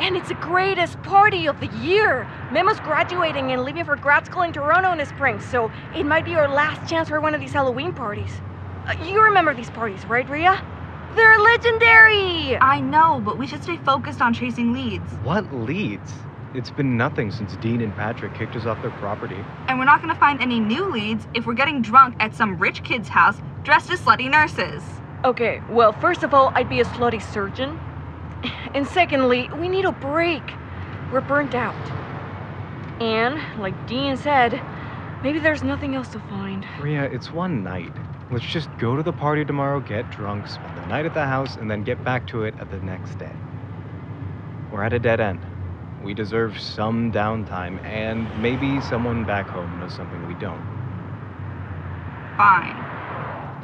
And it's the greatest party of the year. Memo's graduating and leaving for grad school in Toronto in the spring, so it might be our last chance for one of these Halloween parties. Uh, you remember these parties, right, Riya? They're legendary! I know, but we should stay focused on chasing leads. What leads? It's been nothing since Dean and Patrick kicked us off their property. And we're not gonna find any new leads if we're getting drunk at some rich kid's house dressed as slutty nurses. Okay, well, first of all, I'd be a slutty surgeon. And secondly, we need a break. We're burnt out. And, like Dean said, maybe there's nothing else to find. Riya, it's one night. Let's just go to the party tomorrow, get drunk, spend the night at the house, and then get back to it at the next day. We're at a dead end. We deserve some downtime, and maybe someone back home knows something we don't. Fine.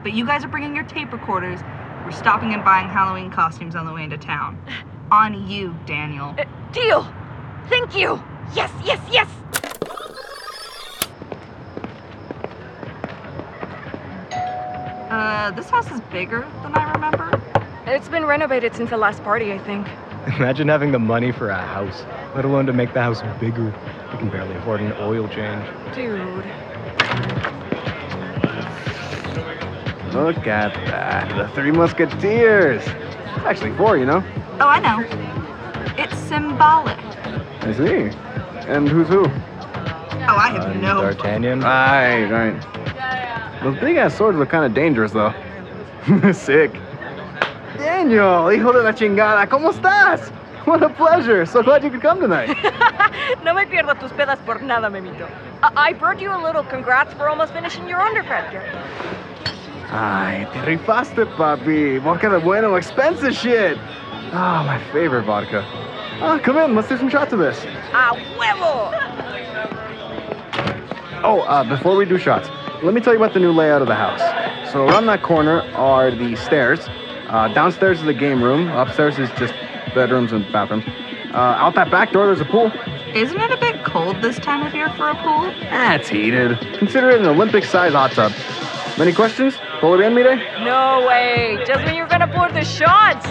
But you guys are bringing your tape recorders. We're stopping and buying Halloween costumes on the way into town. On you, Daniel. Uh, deal! Thank you! Yes, yes, yes! Uh, this house is bigger than I remember. It's been renovated since the last party, I think. Imagine having the money for a house, let alone to make the house bigger. We can barely afford an oil change. Dude. Look at that. The Three Musketeers. Actually, four, you know? Oh, I know. It's symbolic. I see. And who's who? Oh, I have Uh, no. D'Artagnan? Right, right. Those big ass swords look kind of dangerous, though. Sick. Daniel, hijo de la chingada, ¿cómo estás? What a pleasure. So glad you could come tonight. no me pierdo tus pedas por nada, Memito. I, I brought you a little congrats for almost finishing your undergrad year. Ay, te rifaste, papi. Vodka de bueno, expensive shit. Ah, my favorite vodka. Ah, come in. Let's do some shots of this. A huevo! Oh, uh, before we do shots, let me tell you about the new layout of the house. So around that corner are the stairs. Uh, downstairs is the game room. Upstairs is just bedrooms and bathrooms. Uh, out that back door, there's a pool. Isn't it a bit cold this time of year for a pool? Ah, it's heated. Consider it an Olympic-sized hot tub. Many questions? Pull it in, Mire? No way! Just when you're gonna pour the shots!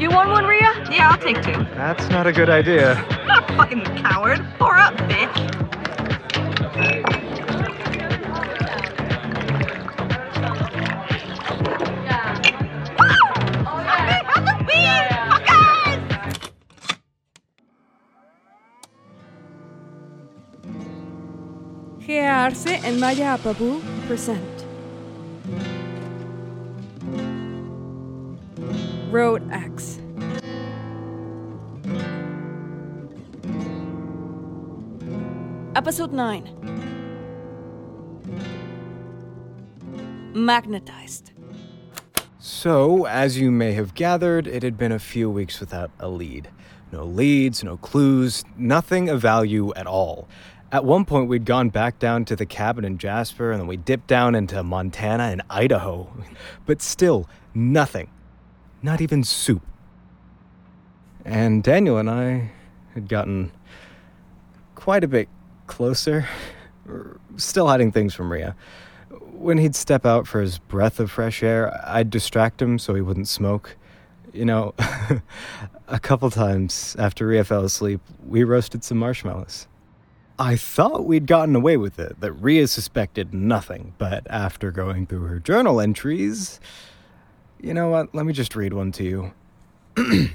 You want one, Riya? Yeah, I'll take two. That's not a good idea. Not fucking coward. Pour up, bitch. Happy Halloween, fuckers! Arce and Maya Appavoo present Road X. Episode 9 Magnetized. So, as you may have gathered, it had been a few weeks without a lead. No leads, no clues, nothing of value at all. At one point, we'd gone back down to the cabin in Jasper, and then we dipped down into Montana and Idaho. But still, nothing. Not even soup. And Daniel and I had gotten quite a bit closer, still hiding things from Riya. When he'd step out for his breath of fresh air, I'd distract him so he wouldn't smoke. You know, a couple times after Riya fell asleep, we roasted some marshmallows. I thought we'd gotten away with it, that Riya suspected nothing, but after going through her journal entries, you know what? Let me just read one to you.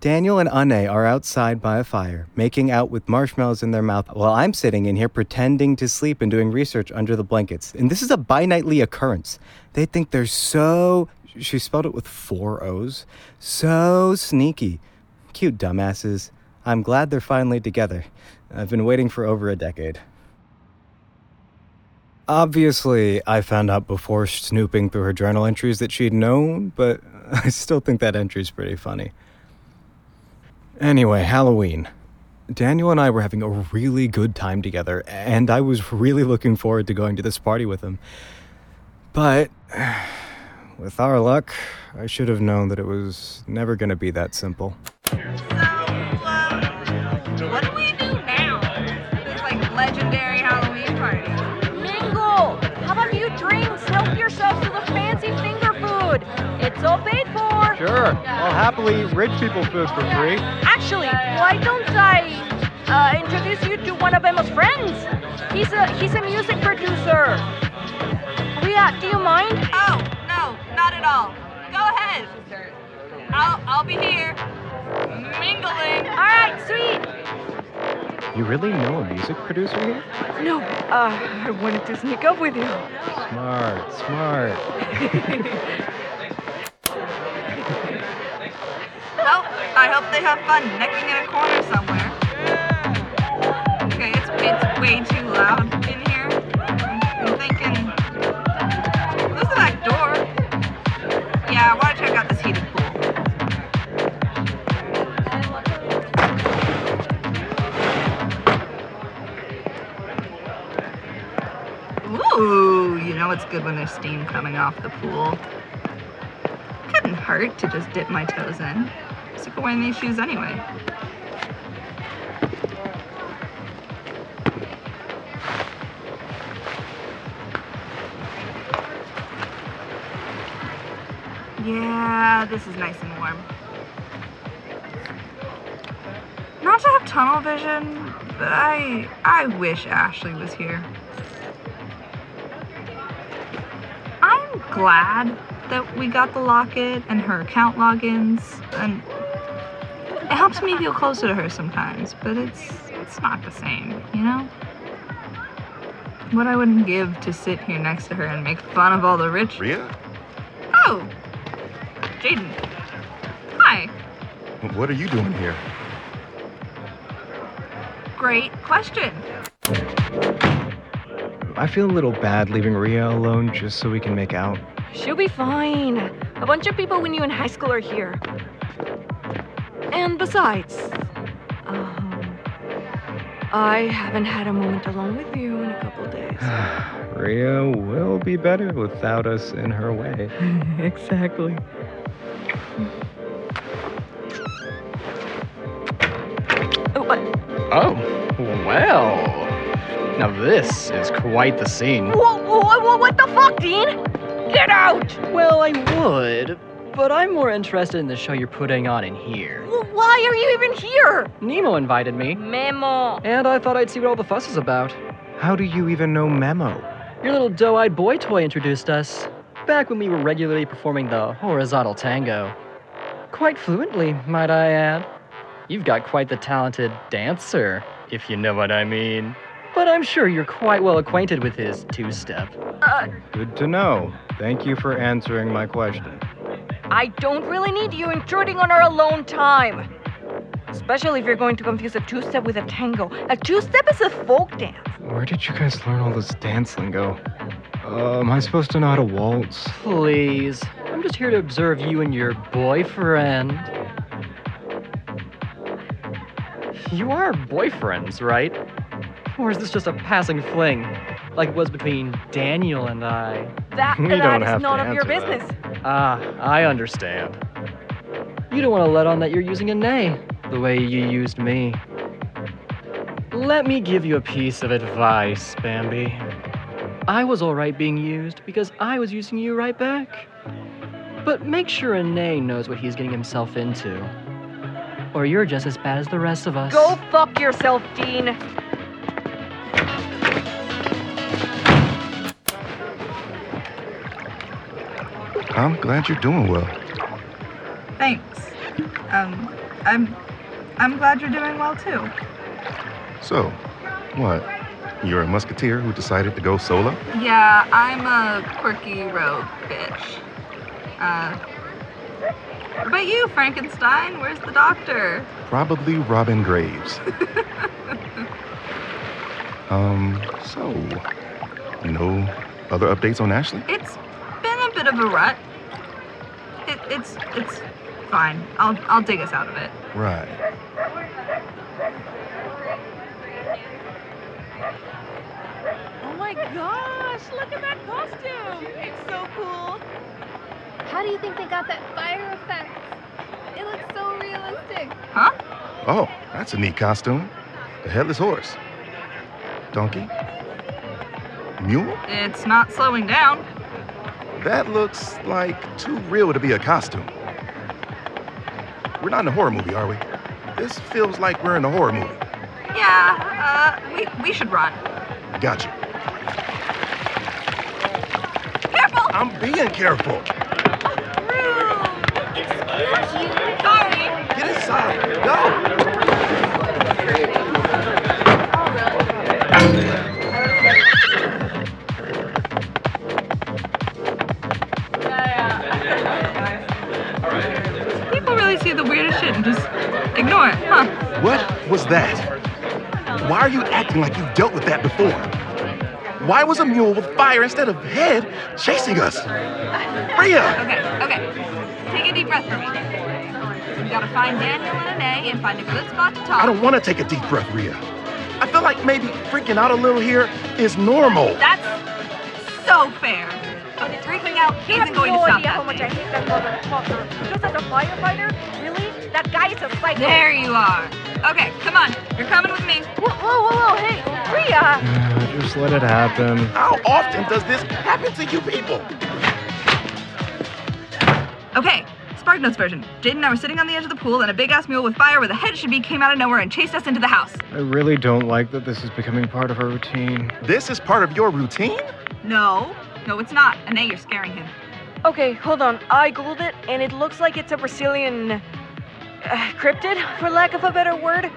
Daniel and Aney are outside by a fire, making out with marshmallows in their mouth, while I'm sitting in here pretending to sleep and doing research under the blankets. And this is a bi nightly occurrence. They think they're so. She spelled it with four O's. So sneaky. Cute dumbasses. I'm glad they're finally together. I've been waiting for over a decade. Obviously, I found out before snooping through her journal entries that she'd known, but I still think that entry's pretty funny. Anyway, Halloween. Daniel and I were having a really good time together, and I was really looking forward to going to this party with him. But, with our luck, I should have known that it was never going to be that simple. Sure. I'll happily rich people food for free. Actually, why don't I uh, introduce you to one of Memo's friends? He's a he's a music producer. Riya, do you mind? Oh, no, not at all. Go ahead. I'll, I'll be here. Mingling. All right, sweet. You really know a music producer here? No, uh, I wanted to sneak up with you. Smart, smart. I hope they have fun necking in a corner somewhere. Okay, it's, it's way too loud in here. I'm, I'm thinking. Where's the back door? Yeah, I want to check out this heated pool. Ooh, you know it's good when there's steam coming off the pool. Couldn't hurt to just dip my toes in. Sick of wearing these shoes anyway. Yeah, this is nice and warm. Not to have tunnel vision, but I I wish Ashley was here. I'm glad that we got the locket and her account logins and it helps me feel closer to her sometimes, but it's it's not the same, you know? What I wouldn't give to sit here next to her and make fun of all the rich Riya? Oh Jayden. Hi. What are you doing here? Great question. I feel a little bad leaving Riya alone just so we can make out. She'll be fine. A bunch of people we knew in high school are here. And besides, um, I haven't had a moment alone with you in a couple days. Riya will be better without us in her way. exactly. Oh, what? Oh, well. Now this is quite the scene. What, what, what the fuck, Dean? Get out! Well, I would, but I'm more interested in the show you're putting on in here. Wh- Why are you even here? Memo invited me, Memo. and I thought I'd see what all the fuss is about. How do you even know Memo? Your little doe-eyed boy toy introduced us, back when we were regularly performing the horizontal tango. Quite fluently, might I add. You've got quite the talented dancer, if you know what I mean. But I'm sure you're quite well acquainted with his two-step. Uh, Good to know. Thank you for answering my question. I don't really need you intruding on our alone time. Especially if you're going to confuse a two-step with a tango. A two-step is a folk dance. Where did you guys learn all this dance lingo? Uh, am I supposed to know how to waltz? Please, I'm just here to observe you and your boyfriend. You are boyfriends, right? Or is this just a passing fling, like it was between Daniel and I? That, We that don't is have to none of your business. that. Ah, I understand. You don't want to let on that you're using Aney, the way you used me. Let me give you a piece of advice, Bambi. I was alright being used because I was using you right back. But make sure Aney knows what he's getting himself into. Or you're just as bad as the rest of us. Go fuck yourself, Dean. I'm glad you're doing well. Thanks. Um, I'm I'm glad you're doing well too. So, what? You're a musketeer who decided to go solo? Yeah, I'm a quirky rogue bitch. Uh, about you, Frankenstein? Where's the doctor? Probably Robin Graves. um, so, no other updates on Ashley? It's a bit of a rut. It, it's it's fine. I'll I'll dig us out of it. Right. Oh my gosh, look at that costume. It's so cool. How do you think they got that fire effect? It looks so realistic. Huh? Oh, that's a neat costume. The headless horse. Donkey? Mule? It's not slowing down. That looks like too real to be a costume. We're not in a horror movie, are we? This feels like we're in a horror movie. Yeah, uh, we, we should run. Gotcha. Careful! I'm being careful. Sorry. Get inside. Go. People and just ignore it, huh? What was that? Why are you acting like you've dealt with that before? Why was a mule with fire instead of head chasing us? Riya! Okay, okay. Take a deep breath for me. We gotta find Daniel and Aney and find a good spot to talk. I don't want to take a deep breath, Riya. I feel like maybe freaking out a little here is normal. That's so fair. But it's freaking out You have isn't going to no stop idea how much I hate that motherfucker. Just as a firefighter? Really? That guy is a psycho. There you are. Okay, come on. You're coming with me. Whoa, whoa, whoa, whoa, hey, Riya! Uh, Just let it happen. How often does this happen to you people? Okay, Spark Notes version. Jade and I were sitting on the edge of the pool, and a big ass mule with fire where the head should be came out of nowhere and chased us into the house. I really don't like that this is becoming part of our routine. This is part of your routine? No, no, it's not. And Aney, you're scaring him. Okay, hold on. I googled it, and it looks like it's a Brazilian uh, cryptid, for lack of a better word.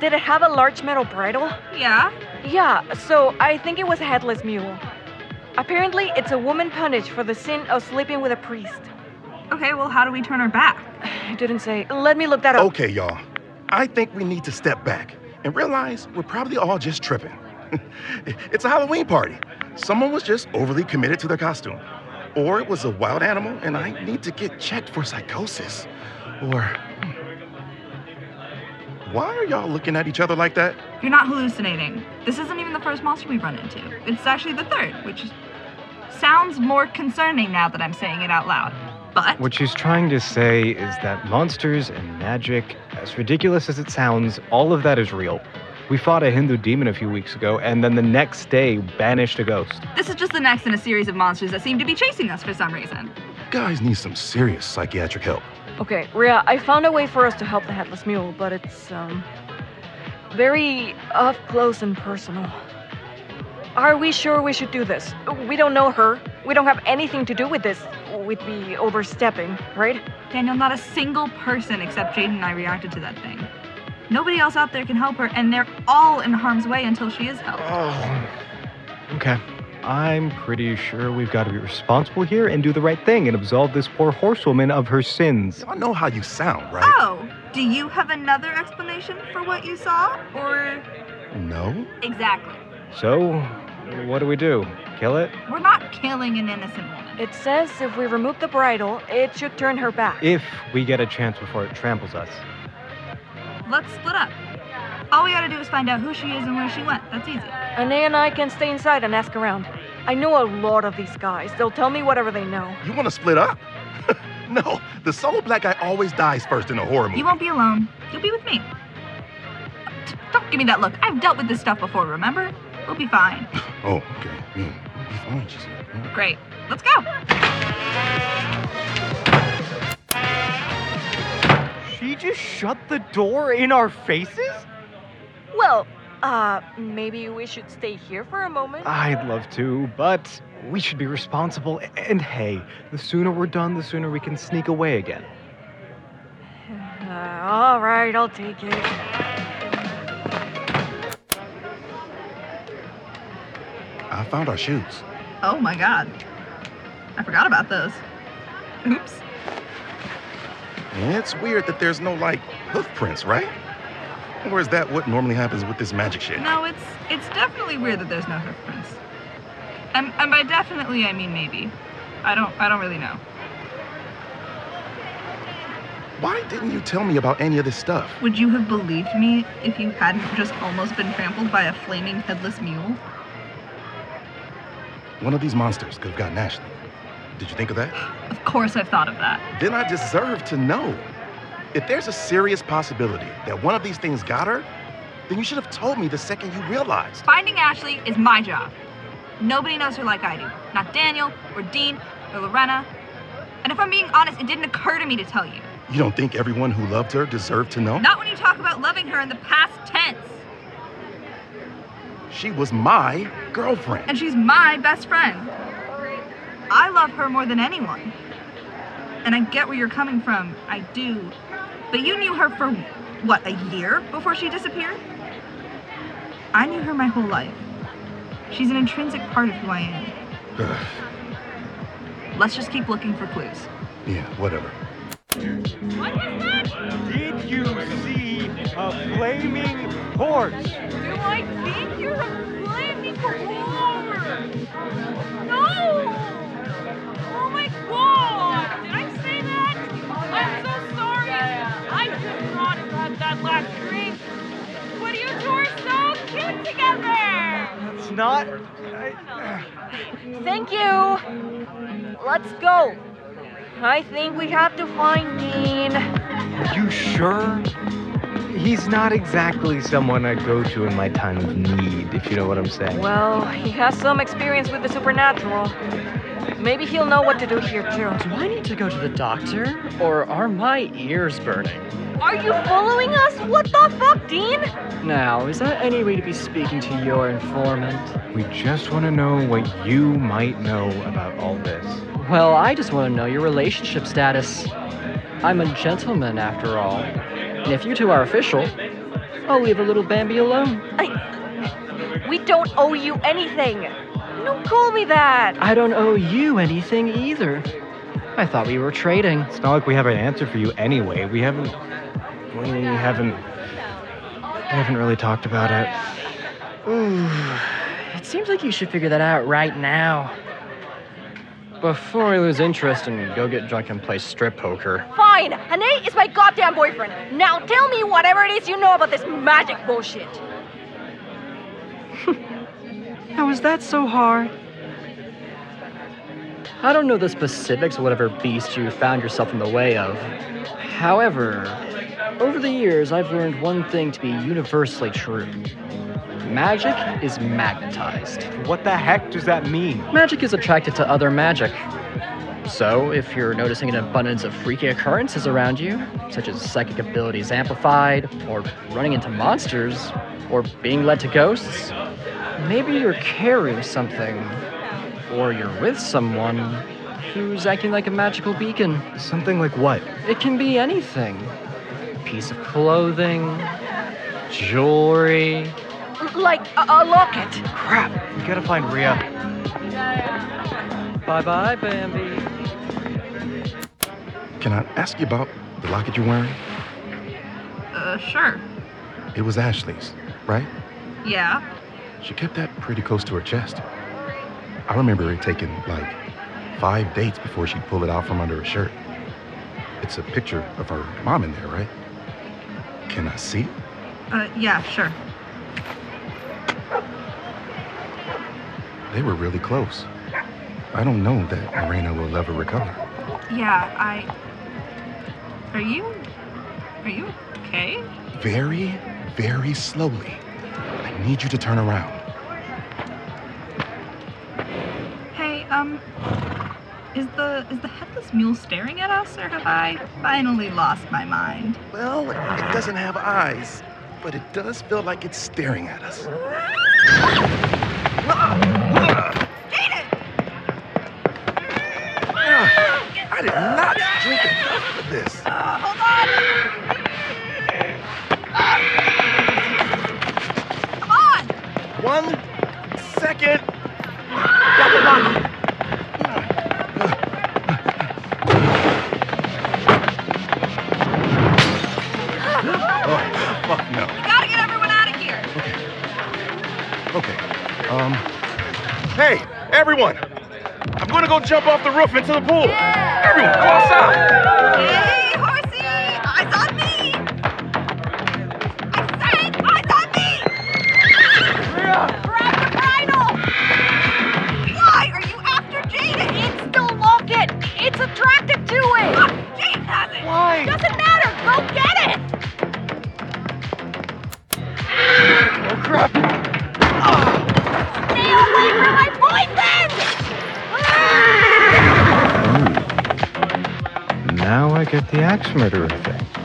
Did it have a large metal bridle? Yeah. Yeah, so I think it was a headless mule. Apparently, it's a woman punished for the sin of sleeping with a priest. Okay, well, how do we turn her back? I didn't say. Let me look that up. Okay, y'all. I think we need to step back and realize we're probably all just tripping. it's a Halloween party. Someone was just overly committed to their costume. Or it was a wild animal and I need to get checked for psychosis. Or. hmm. Why are y'all looking at each other like that? You're not hallucinating. This isn't even the first monster we've run into. It's actually the third, which sounds more concerning now that I'm saying it out loud. But What she's trying to say is that monsters and magic, as ridiculous as it sounds, all of that is real. We fought a Hindu demon a few weeks ago, and then the next day banished a ghost. this is just the next in a series of monsters that seem to be chasing us for some reason. Guys need some serious psychiatric help. Okay, Riya, I found a way for us to help the headless mule, but it's, um, very up close and personal. Are we sure we should do this? We don't know her. We don't have anything to do with this. We'd be overstepping, right? Daniel, not a single person except Jayden and I reacted to that thing. Nobody else out there can help her, and they're all in harm's way until she is helped. Oh. Okay. I'm pretty sure we've got to be responsible here and do the right thing and absolve this poor horsewoman of her sins. Y'all know how you sound, right? Oh, do you have another explanation for what you saw? Or. No? Exactly. So, what do we do? Kill it? We're not killing an innocent woman. It says if we remove the bridle, it should turn her back. If we get a chance before it tramples us. Let's split up. All we gotta do is find out who she is and where she went. That's easy. Aney and I can stay inside and ask around. I know a lot of these guys. They'll tell me whatever they know. You want to split up? no, the solo black guy always dies first in a horror movie. You won't be alone. You'll be with me. Don't give me that look. I've dealt with this stuff before, remember? We'll be fine. Oh, okay. Mm, we'll be fine, she said. Yeah. Great. Let's go. She just shut the door in our faces? Well, uh, maybe we should stay here for a moment. I'd love to, but we should be responsible. And hey, the sooner we're done, the sooner we can sneak away again. Uh, all right, I'll take it. I found our shoes. Oh my god. I forgot about those. Oops. It's weird that there's no, like, hoof prints, right? Or is that what normally happens with this magic shit? No, it's it's definitely weird that there's no hoof prints. And, and by definitely I mean maybe. I don't I don't really know. Why didn't you tell me about any of this stuff? Would you have believed me if you hadn't just almost been trampled by a flaming headless mule? One of these monsters could have gotten Ashley. Did you think of that? Of course I've thought of that. Then I deserve to know. If there's a serious possibility that one of these things got her, then you should have told me the second you realized. Finding Ashley is my job. Nobody knows her like I do. Not Daniel, or Dean, or Lorena. And if I'm being honest, it didn't occur to me to tell you. You don't think everyone who loved her deserved to know? Not when you talk about loving her in the past tense. She was my girlfriend. And she's my best friend. I love her more than anyone. And I get where you're coming from. I do. But you knew her for, what, a year before she disappeared? I knew her my whole life. She's an intrinsic part of who I am. Let's just keep looking for clues. yeah, whatever. What did you see a flaming horse? Do I think you're a flaming horse? No! So cute together! It's not. Thank you! Let's go! I think we have to find Dean. Are you sure? He's not exactly someone I'd go to in my time of need, if you know what I'm saying. Well, he has some experience with the supernatural. Maybe he'll know what to do here too. Do I need to go to the doctor? Or are my ears burning? Are you following us? What the fuck, Dean? Now, is that any way to be speaking to your informant? We just want to know what you might know about all this. Well, I just want to know your relationship status. I'm a gentleman, after all. And if you two are official, I'll leave a little Bambi alone. I, we don't owe you anything. Don't call me that. I don't owe you anything either. I thought we were trading. It's not like we have an answer for you anyway. We haven't. We haven't. We haven't really talked about it. Ooh, it seems like you should figure that out right now. Before I lose interest and go get drunk and play strip poker. Fine. Aney is my goddamn boyfriend. Now tell me whatever it is you know about this magic bullshit. How is that so hard? I don't know the specifics of whatever beast you found yourself in the way of. However, over the years, I've learned one thing to be universally true magic is magnetized. What the heck does that mean? Magic is attracted to other magic. So, if you're noticing an abundance of freaky occurrences around you, such as psychic abilities amplified, or running into monsters, or being led to ghosts, maybe you're carrying something, or you're with someone who's acting like a magical beacon. Something like what? It can be anything a piece of clothing, jewelry. Like a, a locket. Crap! We gotta find Riya. Bye bye, Bambi. Can I ask you about the locket you're wearing? Uh, sure. It was Ashley's, right? Yeah. She kept that pretty close to her chest. I remember it taking like five dates before she'd pull it out from under her shirt. It's a picture of her mom in there, right? Can I see it? Uh, yeah, sure. They were really close. I don't know that Lorena will ever recover. Yeah, I. Are you. Are you okay? Very, very slowly. I need you to turn around. Um. Is the is the headless mule staring at us, or have I finally lost my mind? Well, it doesn't have eyes, but it does feel like it's staring at us. I did not drink enough of this. Come on! One second. Everyone! I'm gonna go jump off the roof into the pool. Everyone, go outside. The axe murderer thing.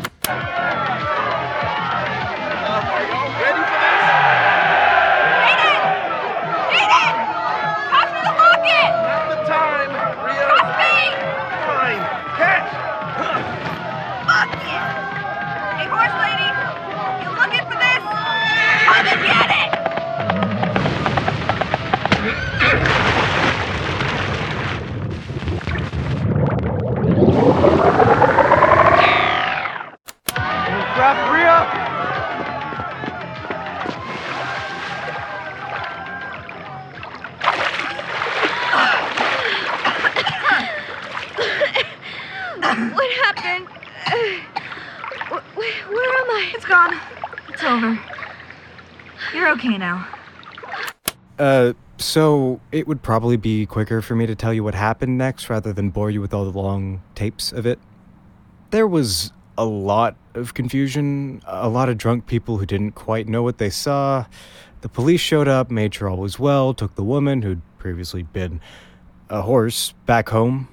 You're okay now. Uh, so it would probably be quicker for me to tell you what happened next rather than bore you with all the long tapes of it. There was a lot of confusion, a lot of drunk people who didn't quite know what they saw. The police showed up, made sure all was well, took the woman who'd previously been a horse back home.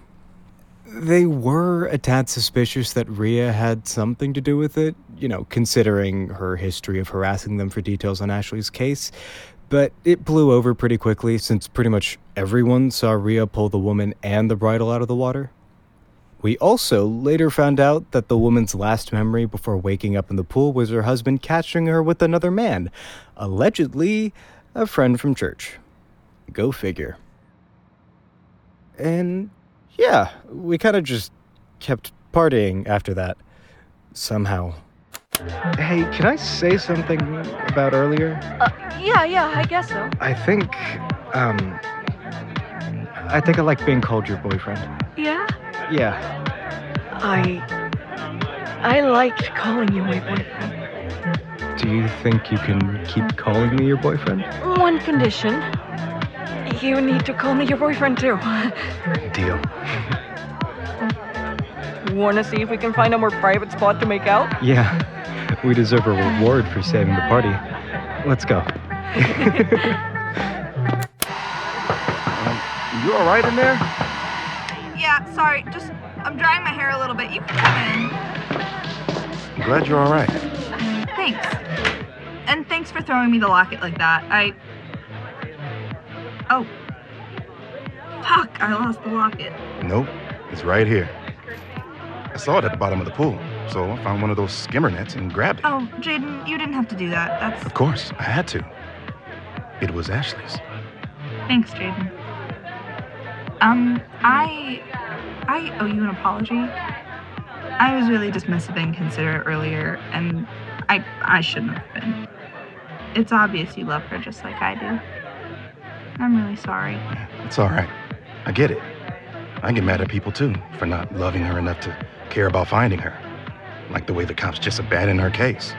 They were a tad suspicious that Riya had something to do with it, you know, considering her history of harassing them for details on Ashley's case. But it blew over pretty quickly since pretty much everyone saw Riya pull the woman and the bridle out of the water. We also later found out that the woman's last memory before waking up in the pool was her husband catching her with another man, allegedly a friend from church. Go figure. And yeah, we kind of just kept partying after that. Somehow. Hey, can I say something about earlier? Uh, yeah, yeah, I guess so. I think, um, I think I like being called your boyfriend. Yeah? Yeah. I. I liked calling you my boyfriend. Do you think you can keep calling me your boyfriend? One condition. You need to call me your boyfriend too. Deal. Wanna see if we can find a more private spot to make out? Yeah. We deserve a reward for saving the party. Let's go. You all right in there? Yeah, sorry. Just, I'm drying my hair a little bit. You can come I'm glad you're all right. Thanks. And thanks for throwing me the locket like that. I. Oh. Fuck, I lost the locket. Nope, it's right here. I saw it at the bottom of the pool, so I found one of those skimmer nets and grabbed it. Oh, Jayden, you didn't have to do that. That's. Of course, I had to. It was Ashley's. Thanks, Jayden. Um, I. I owe you an apology. I was really dismissive and considerate earlier, and I I shouldn't have been. It's obvious you love her just like I do. I'm really sorry. It's all right. I get it. I get mad at people too for not loving her enough to care about finding her. Like the way the cops just abandoned her case.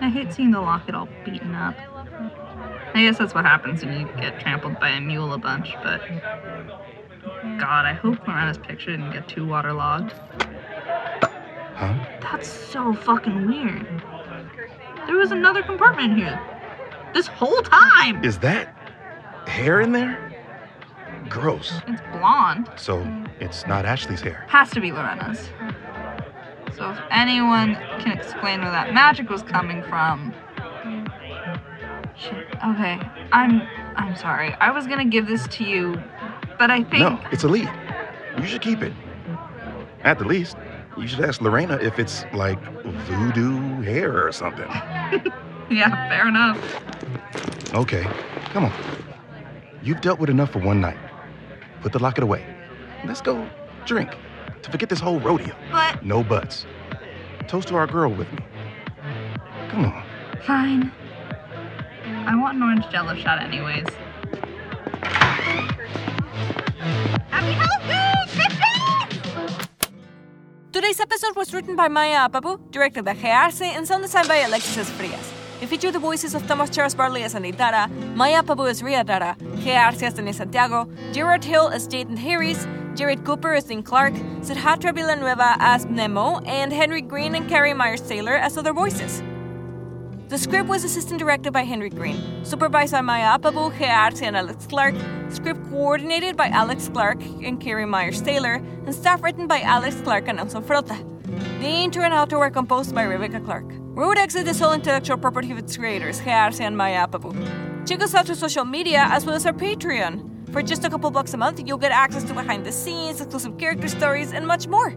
I hate seeing the locket all beaten up. I guess that's what happens when you get trampled by a mule a bunch, but. God, I hope Miranda's picture didn't get too waterlogged. Huh? That's so fucking weird. There was another compartment here. This whole time! Is that hair in there? Gross. It's blonde. So it's not Ashley's hair. Has to be Lorena's. So if anyone can explain where that magic was coming from. Okay. I'm I'm sorry. I was gonna give this to you, but I think No, it's a lead. You should keep it. At the least, you should ask Lorena if it's like voodoo hair or something. Yeah, fair enough. Okay, come on. You've dealt with enough for one night. Put the locket away. Let's go drink to forget this whole rodeo. But No buts. Toast to our girl with me. Come on. fine. I want an orange jello shot anyways. Happy holidays! Today's episode was written by Maya Appavoo, directed by G. Arce, and sound designed by Alexis Frias. It featured the voices of Thomas Charles Barley as Aney Dara, Maya Appavoo as Riya Dara, G. Arce as Denise Santiago, Gerard Hill as Jayden Harris, Jared Cooper as Dean Clark, Siddhartha Villanueva as Memo, and Henry Green and Karrie Myers Taylor as other voices. The script was assistant directed by Henry Green, supervised by Maya Appavoo, G. Arce, and Alex Clarke, script coordinated by Alex Clarke and Karrie Myers Taylor, and staff written by Alex Clarke and Nelson Frota. The intro and outro were composed by Rebecca Clarke. Road X is all intellectual property of its creators, G. Arce and Maya Appavoo. Check us out through social media as well as our Patreon. For just a couple bucks a month, you'll get access to behind the scenes, exclusive character stories, and much more.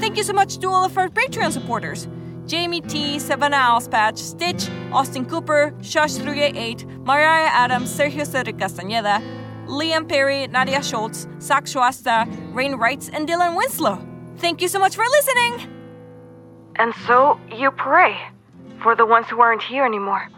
Thank you so much to all of our Patreon supporters. Jamie T, Savannah Alspatch, Stitch, Austin Cooper, Shush388, Mariah Adams, Sergio Cedric Castañeda, Liam Perry, Nadia Schultz, Zach Schwasta, Rain Wrights, and Dylan Winslow. Thank you so much for listening! And so you pray for the ones who aren't here anymore.